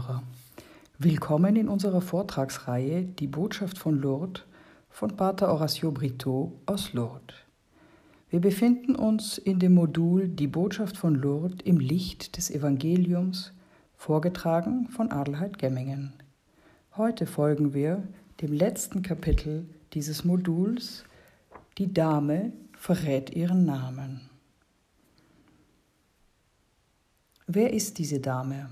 Hörerinnen und Hörer. Willkommen in unserer Vortragsreihe Die Botschaft von Lourdes von Pater Horacio Brito aus Lourdes. Wir befinden uns in dem Modul Die Botschaft von Lourdes im Licht des Evangeliums, vorgetragen von Adelheid Gemmingen. Heute folgen wir dem letzten Kapitel dieses Moduls. Die Dame verrät ihren Namen. Wer ist diese Dame?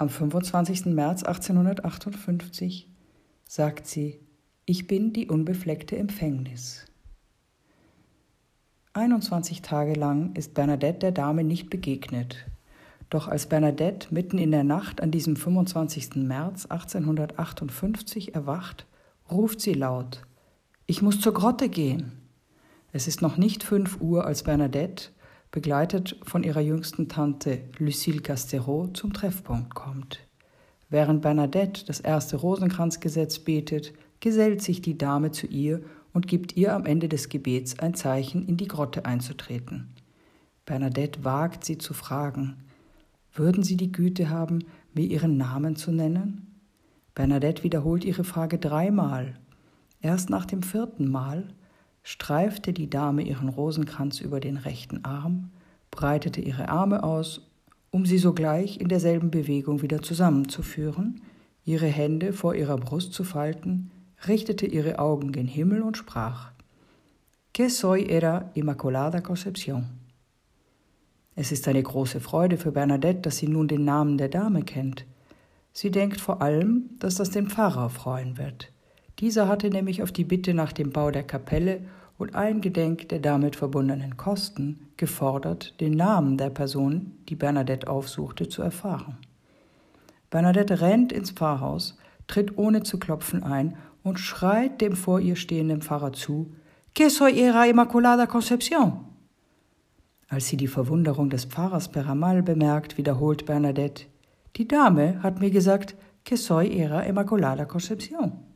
Am 25. März 1858 sagt sie, ich bin die unbefleckte Empfängnis. 21 Tage lang ist Bernadette der Dame nicht begegnet. Doch als Bernadette mitten in der Nacht an diesem 25. März 1858 erwacht, ruft sie laut: Ich muss zur Grotte gehen. Es ist noch nicht fünf Uhr, als Bernadette, begleitet von ihrer jüngsten Tante Lucille Castero, zum Treffpunkt kommt. Während Bernadette das erste Rosenkranzgesetz betet, gesellt sich die Dame zu ihr und gibt ihr am Ende des Gebets ein Zeichen, in die Grotte einzutreten. Bernadette wagt sie zu fragen, würden Sie die Güte haben, mir Ihren Namen zu nennen? Bernadette wiederholt ihre Frage dreimal. Erst nach dem vierten Mal streifte die Dame ihren Rosenkranz über den rechten Arm, breitete ihre Arme aus, um sie sogleich in derselben Bewegung wieder zusammenzuführen, ihre Hände vor ihrer Brust zu falten, richtete ihre Augen gen Himmel und sprach: Que soy era Immaculada Concepción. Es ist eine große Freude für Bernadette, dass sie nun den Namen der Dame kennt. Sie denkt vor allem, dass das den Pfarrer freuen wird. Dieser hatte nämlich auf die Bitte nach dem Bau der Kapelle und eingedenk der damit verbundenen Kosten gefordert, den Namen der Person, die Bernadette aufsuchte, zu erfahren. Bernadette rennt ins Pfarrhaus, tritt ohne zu klopfen ein und schreit dem vor ihr stehenden Pfarrer zu: Que soy era Immaculada Concepción? Als sie die Verwunderung des Pfarrers Peramal bemerkt, wiederholt Bernadette: Die Dame hat mir gesagt, que soy era Immaculada Concepción.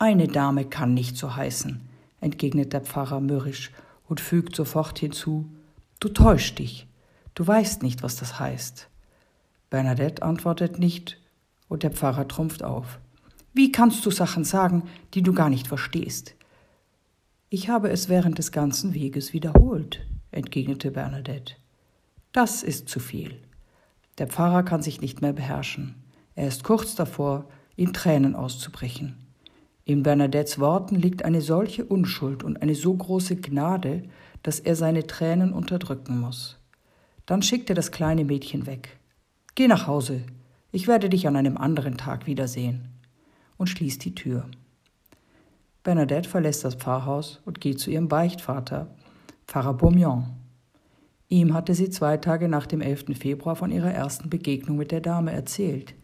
Eine Dame kann nicht so heißen, entgegnet der Pfarrer mürrisch und fügt sofort hinzu, du täuschst dich, du weißt nicht, was das heißt. Bernadette antwortet nicht, und der Pfarrer trumpft auf. Wie kannst du Sachen sagen, die du gar nicht verstehst? Ich habe es während des ganzen Weges wiederholt, entgegnete Bernadette. Das ist zu viel. Der Pfarrer kann sich nicht mehr beherrschen. Er ist kurz davor, in Tränen auszubrechen. In Bernadettes Worten liegt eine solche Unschuld und eine so große Gnade, dass er seine Tränen unterdrücken muss. Dann schickt er das kleine Mädchen weg. Geh nach Hause, ich werde dich an einem anderen Tag wiedersehen, und schließt die Tür. Bernadette verlässt das Pfarrhaus und geht zu ihrem Beichtvater, Pfarrer Beaumont. Ihm hatte sie zwei Tage nach dem 11. Februar von ihrer ersten Begegnung mit der Dame erzählt.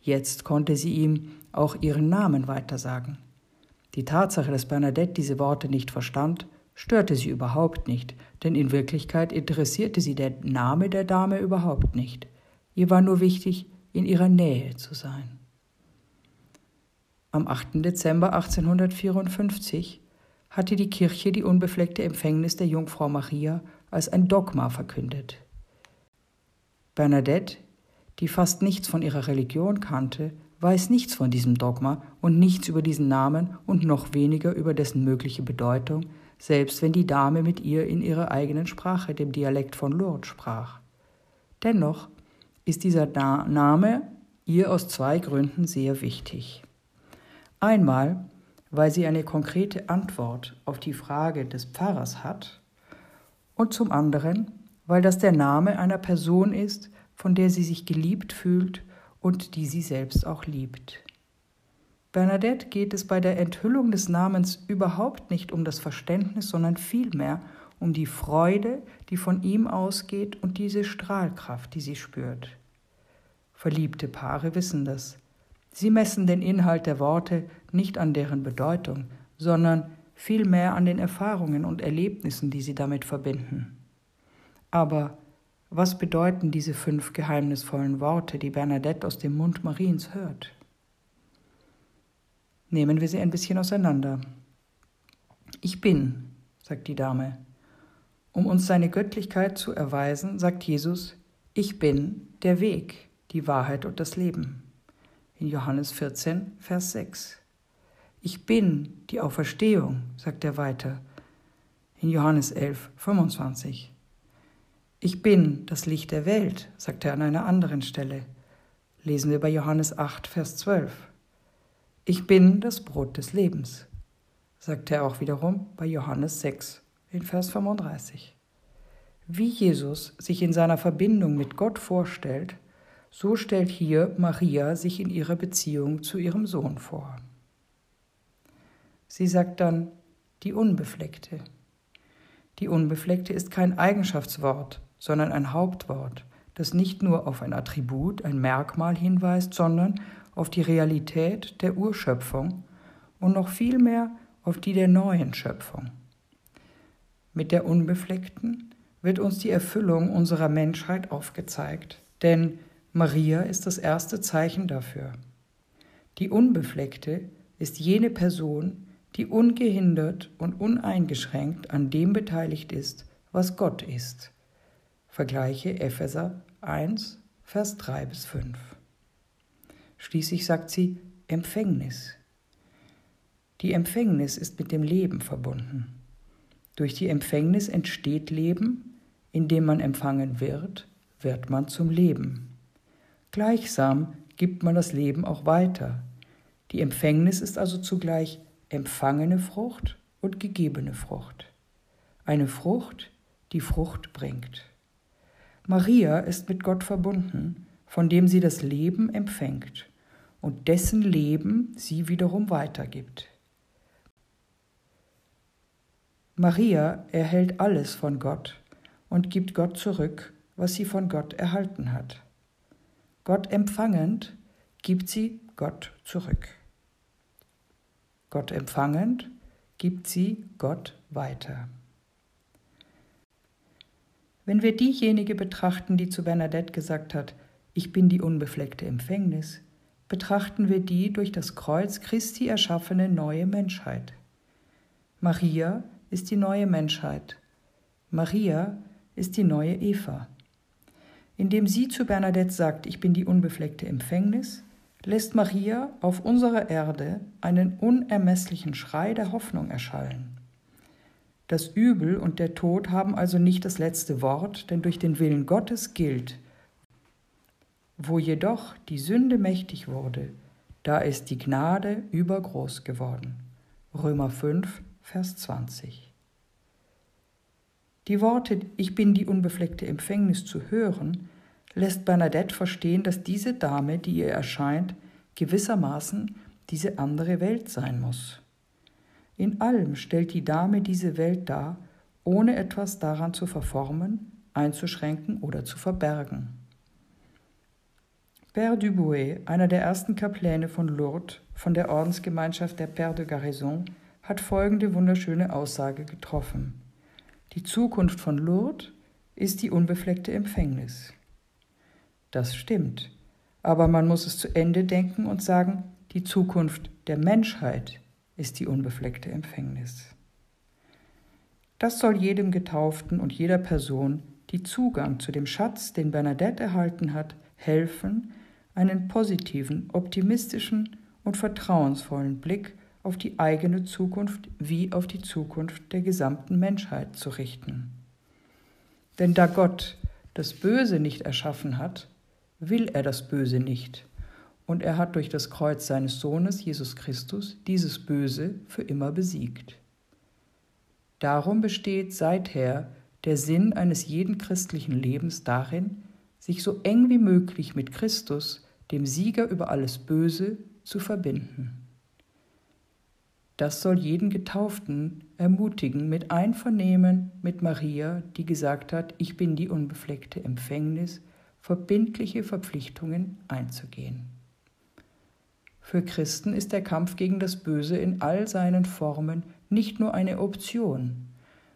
Jetzt konnte sie ihm auch ihren Namen weitersagen. Die Tatsache, dass Bernadette diese Worte nicht verstand, störte sie überhaupt nicht, denn in Wirklichkeit interessierte sie der Name der Dame überhaupt nicht. Ihr war nur wichtig, in ihrer Nähe zu sein. Am 8. Dezember 1854 hatte die Kirche die unbefleckte Empfängnis der Jungfrau Maria als ein Dogma verkündet. Bernadette, die fast nichts von ihrer Religion kannte, weiß nichts von diesem Dogma und nichts über diesen Namen und noch weniger über dessen mögliche Bedeutung, selbst wenn die Dame mit ihr in ihrer eigenen Sprache, dem Dialekt von Lourdes, sprach. Dennoch ist dieser Name ihr aus zwei Gründen sehr wichtig. Einmal, weil sie eine konkrete Antwort auf die Frage des Pfarrers hat, und zum anderen, weil das der Name einer Person ist, von der sie sich geliebt fühlt und die sie selbst auch liebt. Bernadette geht es bei der Enthüllung des Namens überhaupt nicht um das Verständnis, sondern vielmehr um die Freude, die von ihm ausgeht und diese Strahlkraft, die sie spürt. Verliebte Paare wissen das. Sie messen den Inhalt der Worte nicht an deren Bedeutung, sondern vielmehr an den Erfahrungen und Erlebnissen, die sie damit verbinden. Aber was bedeuten diese fünf geheimnisvollen Worte, die Bernadette aus dem Mund Mariens hört? Nehmen wir sie ein bisschen auseinander. Ich bin, sagt die Dame. Um uns seine Göttlichkeit zu erweisen, sagt Jesus, Ich bin der Weg, die Wahrheit und das Leben. In Johannes 14, Vers 6. Ich bin die Auferstehung, sagt er weiter. In Johannes 11, 25. Ich bin das Licht der Welt, sagt er an einer anderen Stelle. Lesen wir bei Johannes 8, Vers 12. Ich bin das Brot des Lebens, sagt er auch wiederum bei Johannes 6, in Vers 35. Wie Jesus sich in seiner Verbindung mit Gott vorstellt, so stellt hier Maria sich in ihrer Beziehung zu ihrem Sohn vor. Sie sagt dann die Unbefleckte. Die Unbefleckte ist kein Eigenschaftswort, sondern ein Hauptwort, das nicht nur auf ein Attribut, ein Merkmal hinweist, sondern auf die Realität der Urschöpfung und noch viel mehr auf die der neuen Schöpfung. Mit der Unbefleckten wird uns die Erfüllung unserer Menschheit aufgezeigt, denn Maria ist das erste Zeichen dafür. Die Unbefleckte ist jene Person, die ungehindert und uneingeschränkt an dem beteiligt ist, was Gott ist. Vergleiche Epheser 1, Vers 3 bis 5. Schließlich sagt sie Empfängnis. Die Empfängnis ist mit dem Leben verbunden. Durch die Empfängnis entsteht Leben, indem man empfangen wird, wird man zum Leben. Gleichsam gibt man das Leben auch weiter. Die Empfängnis ist also zugleich empfangene Frucht und gegebene Frucht. Eine Frucht, die Frucht bringt. Maria ist mit Gott verbunden, von dem sie das Leben empfängt und dessen Leben sie wiederum weitergibt. Maria erhält alles von Gott und gibt Gott zurück, was sie von Gott erhalten hat. Gott empfangend gibt sie Gott zurück. Gott empfangend gibt sie Gott weiter. Wenn wir diejenige betrachten, die zu Bernadette gesagt hat, ich bin die unbefleckte Empfängnis, betrachten wir die durch das Kreuz Christi erschaffene neue Menschheit. Maria ist die neue Menschheit. Maria ist die neue Eva. Indem sie zu Bernadette sagt, ich bin die unbefleckte Empfängnis, lässt Maria auf unserer Erde einen unermesslichen Schrei der Hoffnung erschallen. Das Übel und der Tod haben also nicht das letzte Wort, denn durch den Willen Gottes gilt, wo jedoch die Sünde mächtig wurde, da ist die Gnade übergroß geworden. Römer 5, Vers 20. Die Worte Ich bin die unbefleckte Empfängnis zu hören, lässt Bernadette verstehen, dass diese Dame, die ihr erscheint, gewissermaßen diese andere Welt sein muss. In allem stellt die Dame diese Welt dar, ohne etwas daran zu verformen, einzuschränken oder zu verbergen. Père Dubuet, einer der ersten Kapläne von Lourdes, von der Ordensgemeinschaft der Père de Garrison, hat folgende wunderschöne Aussage getroffen. Die Zukunft von Lourdes ist die unbefleckte Empfängnis. Das stimmt, aber man muss es zu Ende denken und sagen, die Zukunft der Menschheit ist die unbefleckte Empfängnis. Das soll jedem Getauften und jeder Person, die Zugang zu dem Schatz, den Bernadette erhalten hat, helfen, einen positiven, optimistischen und vertrauensvollen Blick auf die eigene Zukunft wie auf die Zukunft der gesamten Menschheit zu richten. Denn da Gott das Böse nicht erschaffen hat, will er das Böse nicht und er hat durch das Kreuz seines Sohnes Jesus Christus dieses Böse für immer besiegt. Darum besteht seither der Sinn eines jeden christlichen Lebens darin, sich so eng wie möglich mit Christus, dem Sieger über alles Böse, zu verbinden. Das soll jeden Getauften ermutigen, mit Einvernehmen mit Maria, die gesagt hat, ich bin die unbefleckte Empfängnis, verbindliche Verpflichtungen einzugehen. Für Christen ist der Kampf gegen das Böse in all seinen Formen nicht nur eine Option,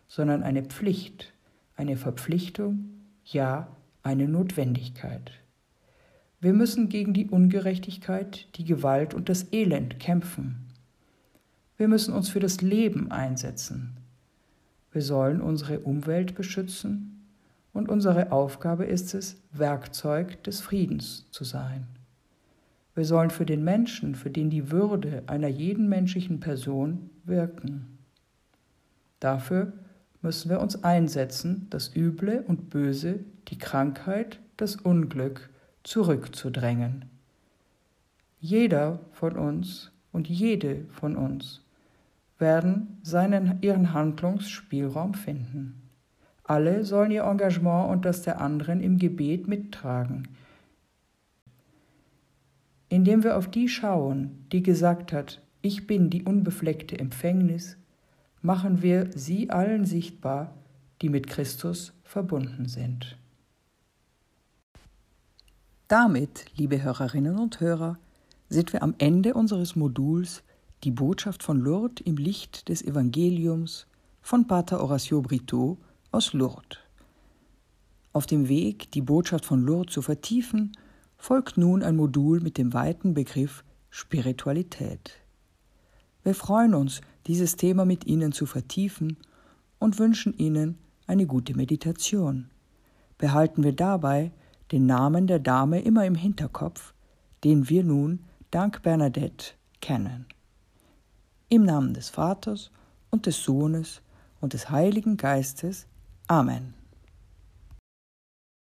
sondern eine Pflicht, eine Verpflichtung, ja eine Notwendigkeit. Wir müssen gegen die Ungerechtigkeit, die Gewalt und das Elend kämpfen. Wir müssen uns für das Leben einsetzen. Wir sollen unsere Umwelt beschützen und unsere Aufgabe ist es, Werkzeug des Friedens zu sein. Wir sollen für den Menschen, für den die Würde einer jeden menschlichen Person wirken. Dafür müssen wir uns einsetzen, das Üble und Böse, die Krankheit, das Unglück zurückzudrängen. Jeder von uns und jede von uns werden seinen, ihren Handlungsspielraum finden. Alle sollen ihr Engagement und das der anderen im Gebet mittragen, indem wir auf die schauen, die gesagt hat, ich bin die unbefleckte Empfängnis, machen wir sie allen sichtbar, die mit Christus verbunden sind. Damit, liebe Hörerinnen und Hörer, sind wir am Ende unseres Moduls Die Botschaft von Lourdes im Licht des Evangeliums von Pater Horacio Brito aus Lourdes. Auf dem Weg, die Botschaft von Lourdes zu vertiefen, folgt nun ein Modul mit dem weiten Begriff Spiritualität. Wir freuen uns, dieses Thema mit Ihnen zu vertiefen und wünschen Ihnen eine gute Meditation. Behalten wir dabei den Namen der Dame immer im Hinterkopf, den wir nun dank Bernadette kennen. Im Namen des Vaters und des Sohnes und des Heiligen Geistes. Amen.